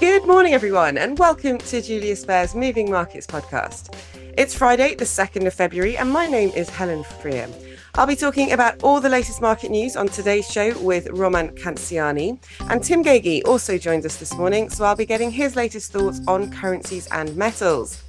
Good morning, everyone, and welcome to Julius Baer's Moving Markets podcast. It's Friday, the 2nd of February, and my name is Helen Freer. I'll be talking about all the latest market news on today's show with Roman Canziani. And Tim Gagie also joins us this morning, so I'll be getting his latest thoughts on currencies and metals.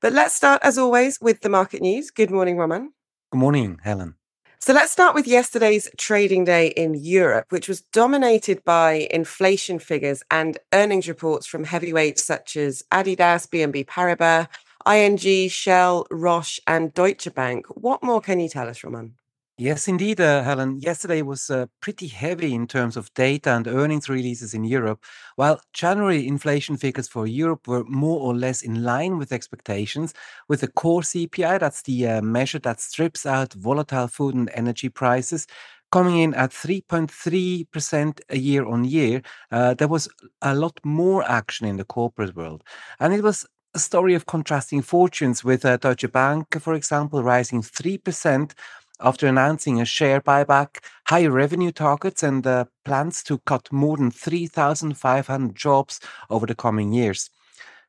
But let's start, as always, with the market news. Good morning, Roman. Good morning, Helen. So let's start with yesterday's trading day in Europe, which was dominated by inflation figures and earnings reports from heavyweights such as Adidas, BNP Paribas, ING, Shell, Roche, and Deutsche Bank. What more can you tell us, Roman? Yes, indeed, uh, Helen. Yesterday was uh, pretty heavy in terms of data and earnings releases in Europe. While January inflation figures for Europe were more or less in line with expectations, with the core CPI, that's the uh, measure that strips out volatile food and energy prices, coming in at 3.3% a year on year, uh, there was a lot more action in the corporate world. And it was a story of contrasting fortunes, with uh, Deutsche Bank, for example, rising 3% after announcing a share buyback, higher revenue targets, and uh, plans to cut more than 3,500 jobs over the coming years.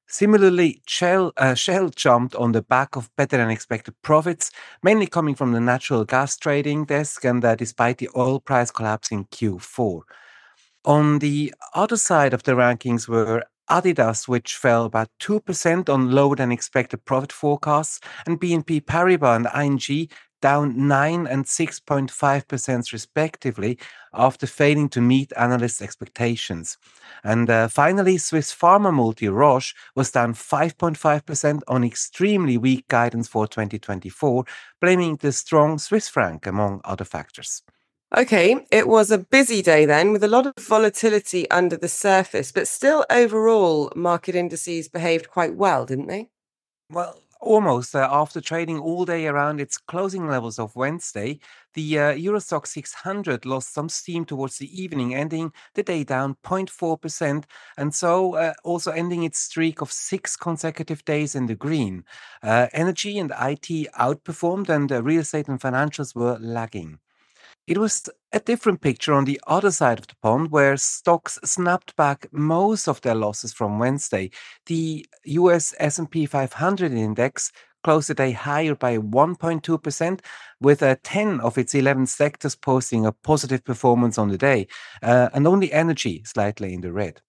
Similarly, Shell, uh, Shell jumped on the back of better than expected profits, mainly coming from the natural gas trading desk and uh, despite the oil price collapse in Q4. On the other side of the rankings were Adidas, which fell about 2% on lower than expected profit forecasts, and BNP Paribas and ING down 9 and 6.5% respectively after failing to meet analysts' expectations. And uh, finally, Swiss pharma multi Roche was down 5.5% on extremely weak guidance for 2024, blaming the strong Swiss franc among other factors. Okay, it was a busy day then with a lot of volatility under the surface, but still overall market indices behaved quite well, didn't they? Well, Almost uh, after trading all day around its closing levels of Wednesday, the uh, Euro Stoxx 600 lost some steam towards the evening, ending the day down 0.4%, and so uh, also ending its streak of six consecutive days in the green. Uh, energy and IT outperformed, and uh, real estate and financials were lagging. It was a different picture on the other side of the pond, where stocks snapped back most of their losses from Wednesday. The US S&P 500 index closed the day higher by 1.2%, with uh, 10 of its 11 sectors posting a positive performance on the day, uh, and only energy slightly in the red.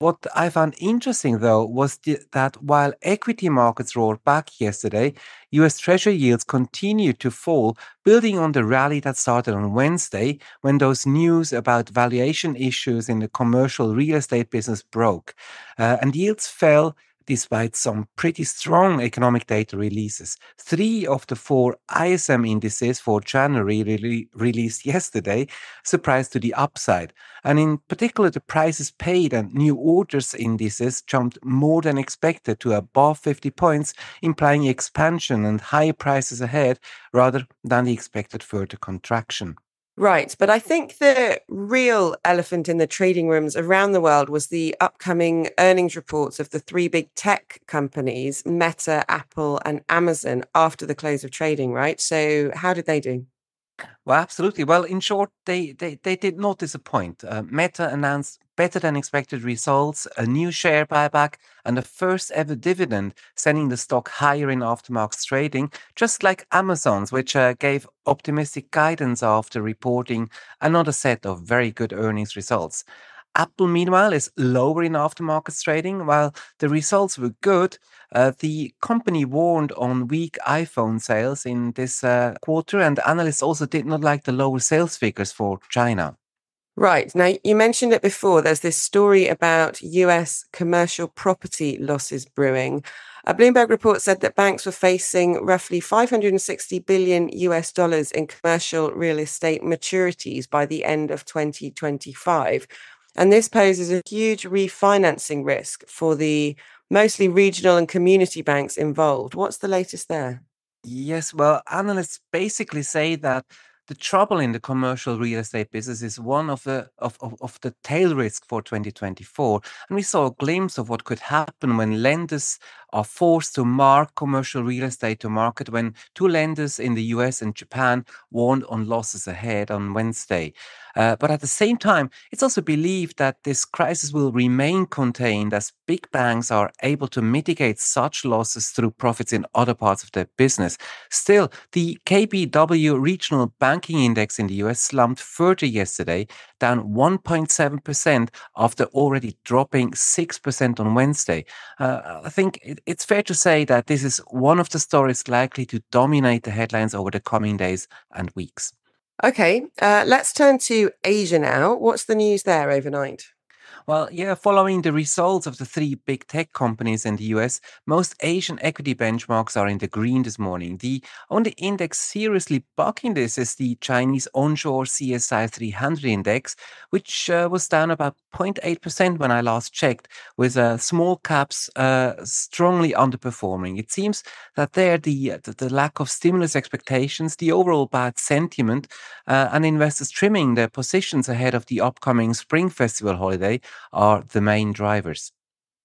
What I found interesting, though, was that while equity markets roared back yesterday, US Treasury yields continued to fall, building on the rally that started on Wednesday when those news about valuation issues in the commercial real estate business broke. Uh, and yields fell despite some pretty strong economic data releases. Three of the four ISM indices for January re- released yesterday surprised to the upside. And in particular, the prices paid and new orders indices jumped more than expected to above 50 points, implying expansion and higher prices ahead rather than the expected further contraction. Right. But I think the real elephant in the trading rooms around the world was the upcoming earnings reports of the three big tech companies, Meta, Apple, and Amazon, after the close of trading, right? So, how did they do? Well, absolutely. Well, in short, they they, they did not disappoint. Uh, Meta announced better than expected results, a new share buyback, and a first ever dividend, sending the stock higher in aftermarket trading, just like Amazon's, which uh, gave optimistic guidance after reporting another set of very good earnings results. Apple, meanwhile, is lower in aftermarket trading. While the results were good, uh, the company warned on weak iPhone sales in this uh, quarter, and analysts also did not like the lower sales figures for China. Right. Now, you mentioned it before. There's this story about US commercial property losses brewing. A Bloomberg report said that banks were facing roughly 560 billion US dollars in commercial real estate maturities by the end of 2025. And this poses a huge refinancing risk for the mostly regional and community banks involved. What's the latest there? Yes, well, analysts basically say that the trouble in the commercial real estate business is one of the of, of, of, the tail risk for 2024 and we saw a glimpse of what could happen when lenders are forced to mark commercial real estate to market when two lenders in the US and Japan warned on losses ahead on Wednesday uh, but at the same time, it's also believed that this crisis will remain contained as big banks are able to mitigate such losses through profits in other parts of their business. Still, the KBW Regional Banking Index in the US slumped further yesterday, down 1.7% after already dropping 6% on Wednesday. Uh, I think it's fair to say that this is one of the stories likely to dominate the headlines over the coming days and weeks. Okay, uh, let's turn to Asia now. What's the news there overnight? Well, yeah, following the results of the three big tech companies in the US, most Asian equity benchmarks are in the green this morning. The only index seriously bucking this is the Chinese onshore CSI 300 index, which uh, was down about 0.8% when I last checked, with uh, small caps uh, strongly underperforming. It seems that there, the, the, the, lack of stimulus expectations, the overall bad sentiment, uh, and investors trimming their positions ahead of the upcoming Spring Festival holiday are the main drivers.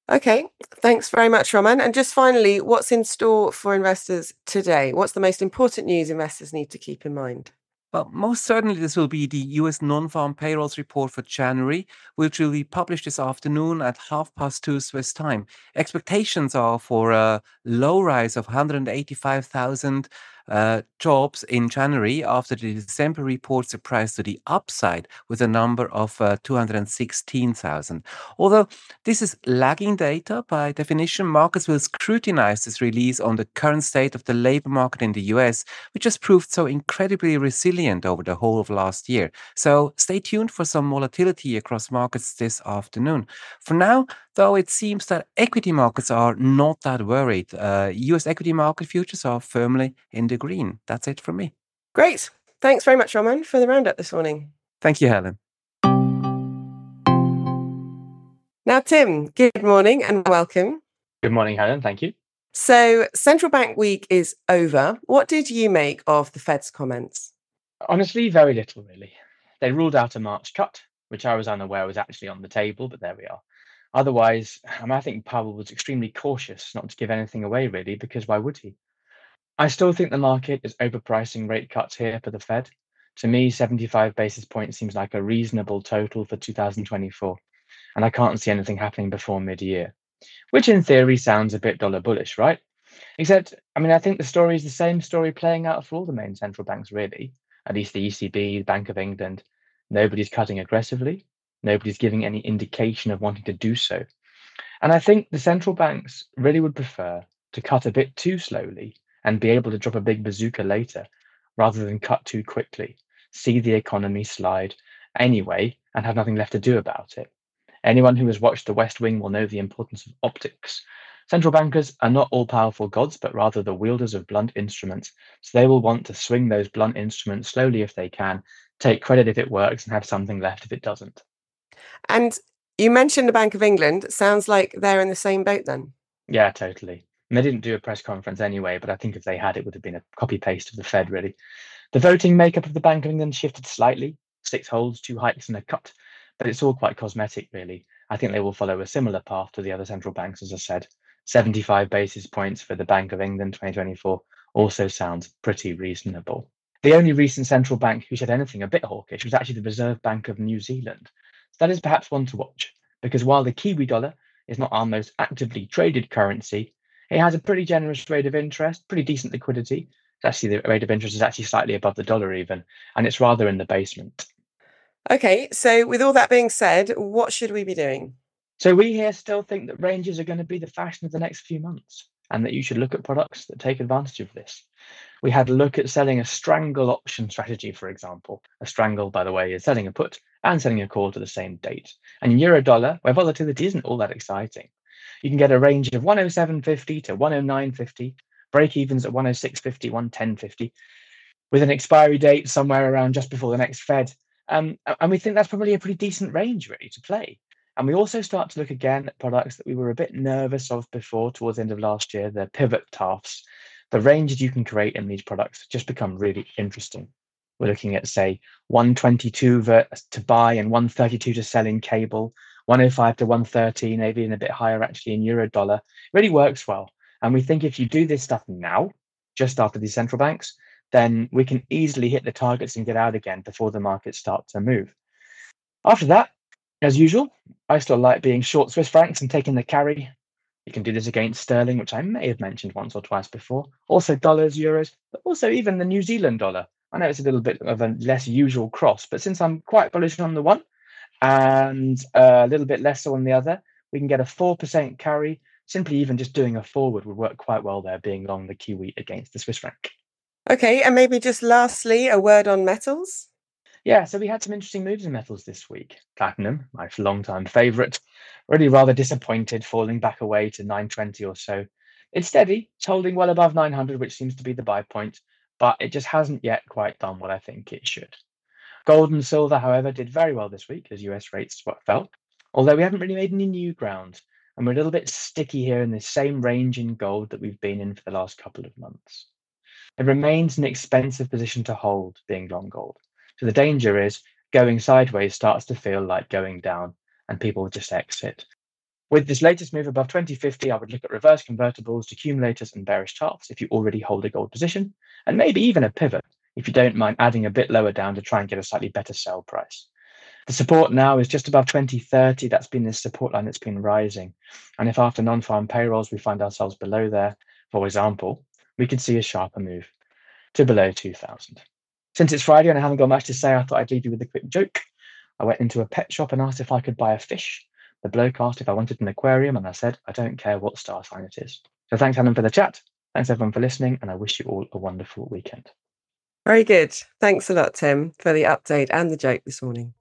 Okay, thanks very much, Roman. And just finally, what's in store for investors today? What's the most important news investors need to keep in mind? Well, most certainly this will be the US non-farm payrolls report for January, which will be published this afternoon at half past two Swiss time. Expectations are for a low rise of 185,000 uh, jobs in January after the December report surprised to the upside with a number of uh, 216,000. Although this is lagging data, by definition, markets will scrutinize this release on the current state of the labor market in the US, which has proved so incredibly resilient over the whole of last year. So stay tuned for some volatility across markets this afternoon. For now, though it seems that equity markets are not that worried. Uh, US equity market futures are firmly in the green. That's it from me. Great. Thanks very much, Roman, for the roundup this morning. Thank you, Helen. Now, Tim, good morning and welcome. Good morning, Helen. Thank you. So, central bank week is over. What did you make of the Fed's comments? Honestly, very little, really. They ruled out a March cut, which I was unaware was actually on the table, but there we are. Otherwise, I, mean, I think Powell was extremely cautious not to give anything away, really, because why would he? I still think the market is overpricing rate cuts here for the Fed. To me, 75 basis points seems like a reasonable total for 2024, and I can't see anything happening before mid year, which in theory sounds a bit dollar bullish, right? Except, I mean, I think the story is the same story playing out for all the main central banks, really, at least the ECB, the Bank of England. Nobody's cutting aggressively, Nobody's giving any indication of wanting to do so. And I think the central banks really would prefer to cut a bit too slowly and be able to drop a big bazooka later rather than cut too quickly, see the economy slide anyway and have nothing left to do about it. Anyone who has watched The West Wing will know the importance of optics. Central bankers are not all powerful gods, but rather the wielders of blunt instruments. So they will want to swing those blunt instruments slowly if they can, take credit if it works, and have something left if it doesn't. And you mentioned the Bank of England. Sounds like they're in the same boat then. Yeah, totally. And they didn't do a press conference anyway, but I think if they had, it would have been a copy paste of the Fed, really. The voting makeup of the Bank of England shifted slightly six holds, two hikes, and a cut, but it's all quite cosmetic, really. I think they will follow a similar path to the other central banks, as I said. 75 basis points for the Bank of England 2024 also sounds pretty reasonable. The only recent central bank who said anything a bit hawkish was actually the Reserve Bank of New Zealand, that is perhaps one to watch, because while the Kiwi dollar is not our most actively traded currency, it has a pretty generous rate of interest, pretty decent liquidity. It's actually the rate of interest is actually slightly above the dollar even, and it's rather in the basement. Okay, so with all that being said, what should we be doing? So we here still think that ranges are going to be the fashion of the next few months, and that you should look at products that take advantage of this. We had a look at selling a strangle option strategy, for example. A strangle, by the way, is selling a put and selling a call to the same date. And euro dollar, where volatility isn't all that exciting, you can get a range of 107.50 to 109.50, break evens at 106.50, 110.50, with an expiry date somewhere around just before the next Fed. Um, and we think that's probably a pretty decent range, really, to play. And we also start to look again at products that we were a bit nervous of before towards the end of last year, the pivot TARFs. The ranges you can create in these products just become really interesting. We're looking at, say, 122 to buy and 132 to sell in cable, 105 to 113, maybe in a bit higher actually in euro dollar. Really works well. And we think if you do this stuff now, just after these central banks, then we can easily hit the targets and get out again before the markets start to move. After that, as usual, I still like being short Swiss francs and taking the carry. You can do this against sterling, which I may have mentioned once or twice before. Also dollars, euros, but also even the New Zealand dollar. I know it's a little bit of a less usual cross, but since I'm quite bullish on the one and uh, a little bit less so on the other, we can get a 4% carry. Simply even just doing a forward would work quite well there, being long the Kiwi against the Swiss franc. Okay, and maybe just lastly, a word on metals. Yeah, so we had some interesting moves in metals this week. Platinum, my long-time favorite, really rather disappointed, falling back away to 920 or so. It's steady, it's holding well above 900, which seems to be the buy point, but it just hasn't yet quite done what I think it should. Gold and silver, however, did very well this week as US rates fell, although we haven't really made any new ground, and we're a little bit sticky here in the same range in gold that we've been in for the last couple of months. It remains an expensive position to hold, being long gold. So the danger is going sideways starts to feel like going down and people just exit. With this latest move above 2050, I would look at reverse convertibles, accumulators, and bearish charts if you already hold a gold position, and maybe even a pivot if you don't mind adding a bit lower down to try and get a slightly better sell price. The support now is just above 2030. That's been the support line that's been rising. And if after non farm payrolls we find ourselves below there, for example, we could see a sharper move to below 2000. Since it's Friday and I haven't got much to say, I thought I'd leave you with a quick joke. I went into a pet shop and asked if I could buy a fish. The bloke asked if I wanted an aquarium, and I said, I don't care what star sign it is. So thanks, Helen, for the chat. Thanks, everyone, for listening, and I wish you all a wonderful weekend. Very good. Thanks a lot, Tim, for the update and the joke this morning.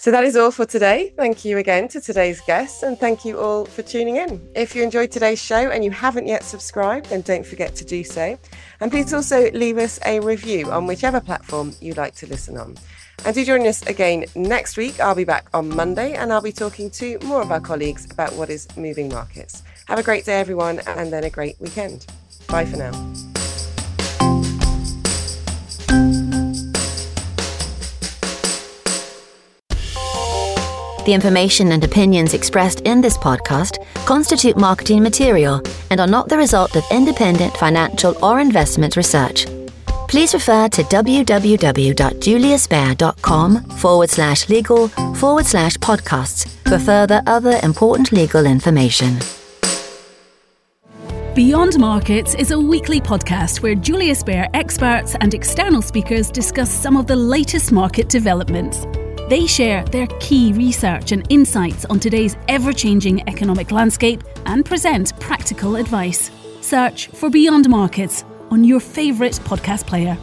So that is all for today. Thank you again to today's guests and thank you all for tuning in. If you enjoyed today's show and you haven't yet subscribed, then don't forget to do so. And please also leave us a review on whichever platform you like to listen on. And do join us again next week. I'll be back on Monday and I'll be talking to more of our colleagues about what is moving markets. Have a great day, everyone, and then a great weekend. Bye for now. The information and opinions expressed in this podcast constitute marketing material and are not the result of independent financial or investment research. Please refer to www.juliusbaer.com forward slash legal forward slash podcasts for further other important legal information. Beyond Markets is a weekly podcast where Julius Baer experts and external speakers discuss some of the latest market developments. They share their key research and insights on today's ever changing economic landscape and present practical advice. Search for Beyond Markets on your favourite podcast player.